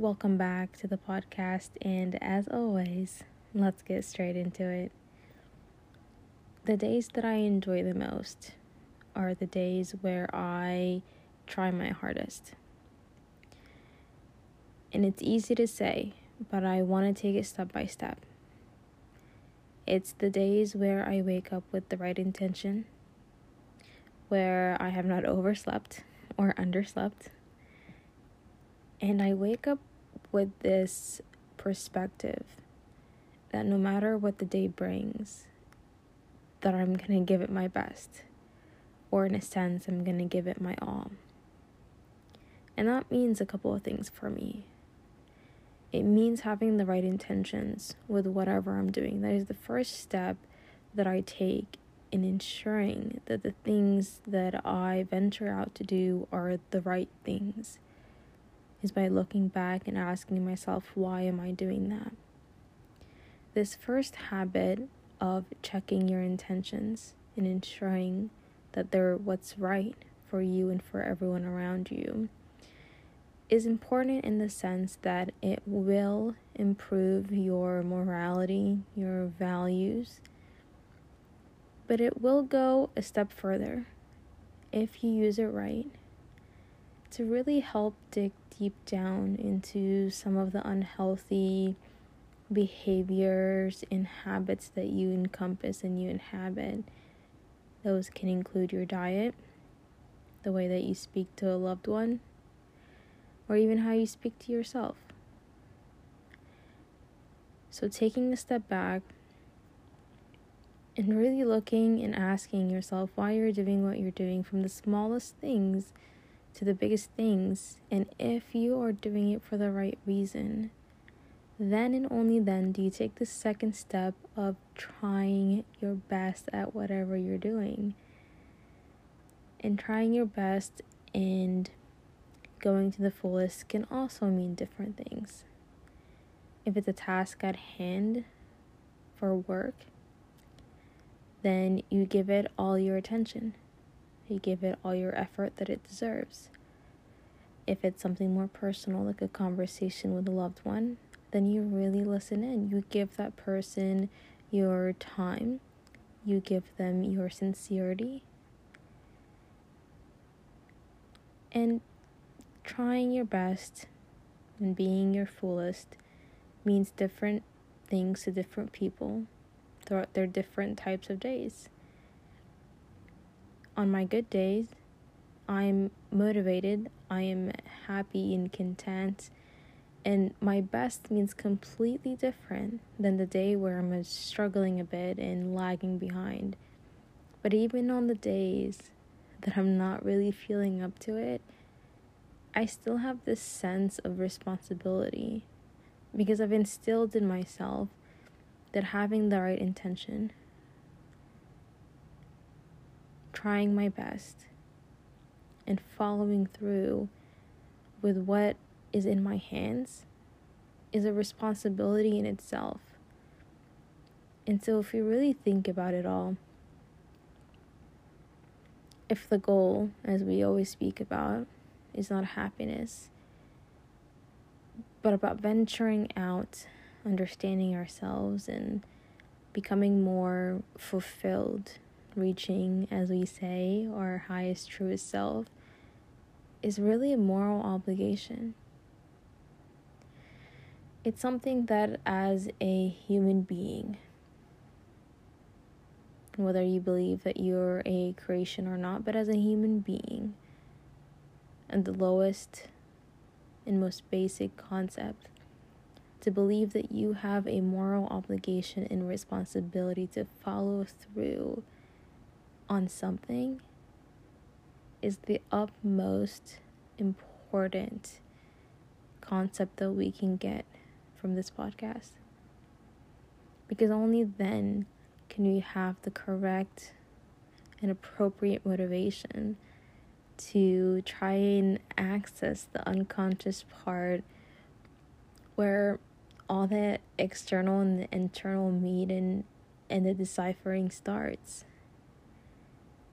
welcome back to the podcast. And as always, let's get straight into it. The days that I enjoy the most are the days where I try my hardest. And it's easy to say, but I want to take it step by step. It's the days where I wake up with the right intention, where I have not overslept or underslept, and I wake up with this perspective that no matter what the day brings, that I'm going to give it my best, or in a sense, I'm going to give it my all. And that means a couple of things for me. It means having the right intentions with whatever I'm doing. That is the first step that I take in ensuring that the things that I venture out to do are the right things. Is by looking back and asking myself, why am I doing that? This first habit of checking your intentions and ensuring that they're what's right for you and for everyone around you is important in the sense that it will improve your morality, your values, but it will go a step further if you use it right to really help dig deep down into some of the unhealthy behaviors and habits that you encompass and you inhabit. Those can include your diet, the way that you speak to a loved one, or even how you speak to yourself. So, taking a step back and really looking and asking yourself why you're doing what you're doing from the smallest things to the biggest things, and if you are doing it for the right reason, then and only then do you take the second step of trying your best at whatever you're doing. And trying your best and going to the fullest can also mean different things. If it's a task at hand for work, then you give it all your attention. You give it all your effort that it deserves. If it's something more personal, like a conversation with a loved one, then you really listen in. You give that person your time, you give them your sincerity. And trying your best and being your fullest means different things to different people throughout their different types of days. On my good days, I'm motivated, I am happy and content, and my best means completely different than the day where I'm struggling a bit and lagging behind. But even on the days that I'm not really feeling up to it, I still have this sense of responsibility because I've instilled in myself that having the right intention, trying my best, and following through with what is in my hands is a responsibility in itself. And so, if you really think about it all, if the goal, as we always speak about, is not happiness, but about venturing out, understanding ourselves, and becoming more fulfilled, reaching, as we say, our highest, truest self, is really a moral obligation. It's something that, as a human being, whether you believe that you're a creation or not, but as a human being, and the lowest and most basic concept to believe that you have a moral obligation and responsibility to follow through on something is the utmost important concept that we can get from this podcast. Because only then can we have the correct and appropriate motivation to try and access the unconscious part where all that external and the internal meet and and the deciphering starts.